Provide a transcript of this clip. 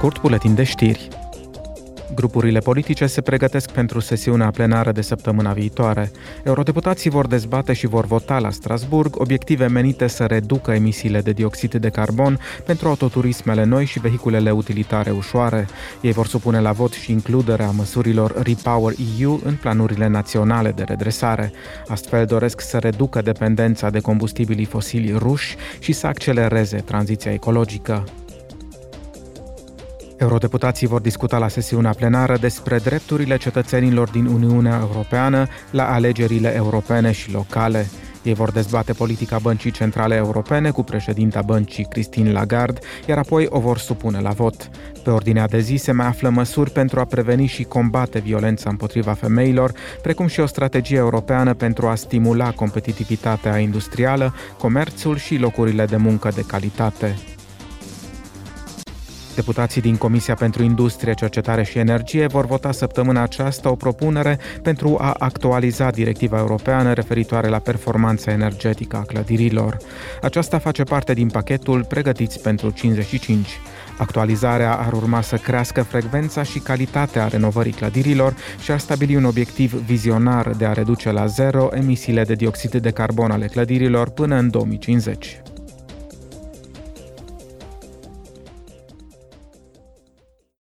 scurt, buletin de știri. Grupurile politice se pregătesc pentru sesiunea plenară de săptămâna viitoare. Eurodeputații vor dezbate și vor vota la Strasburg obiective menite să reducă emisiile de dioxid de carbon pentru autoturismele noi și vehiculele utilitare ușoare. Ei vor supune la vot și includerea măsurilor Repower EU în planurile naționale de redresare. Astfel doresc să reducă dependența de combustibilii fosili ruși și să accelereze tranziția ecologică. Eurodeputații vor discuta la sesiunea plenară despre drepturile cetățenilor din Uniunea Europeană la alegerile europene și locale. Ei vor dezbate politica Băncii Centrale Europene cu președinta băncii Christine Lagarde, iar apoi o vor supune la vot. Pe ordinea de zi se mai află măsuri pentru a preveni și combate violența împotriva femeilor, precum și o strategie europeană pentru a stimula competitivitatea industrială, comerțul și locurile de muncă de calitate. Deputații din Comisia pentru Industrie, Cercetare și Energie vor vota săptămâna aceasta o propunere pentru a actualiza directiva europeană referitoare la performanța energetică a clădirilor. Aceasta face parte din pachetul Pregătiți pentru 55. Actualizarea ar urma să crească frecvența și calitatea renovării clădirilor și ar stabili un obiectiv vizionar de a reduce la zero emisiile de dioxid de carbon ale clădirilor până în 2050.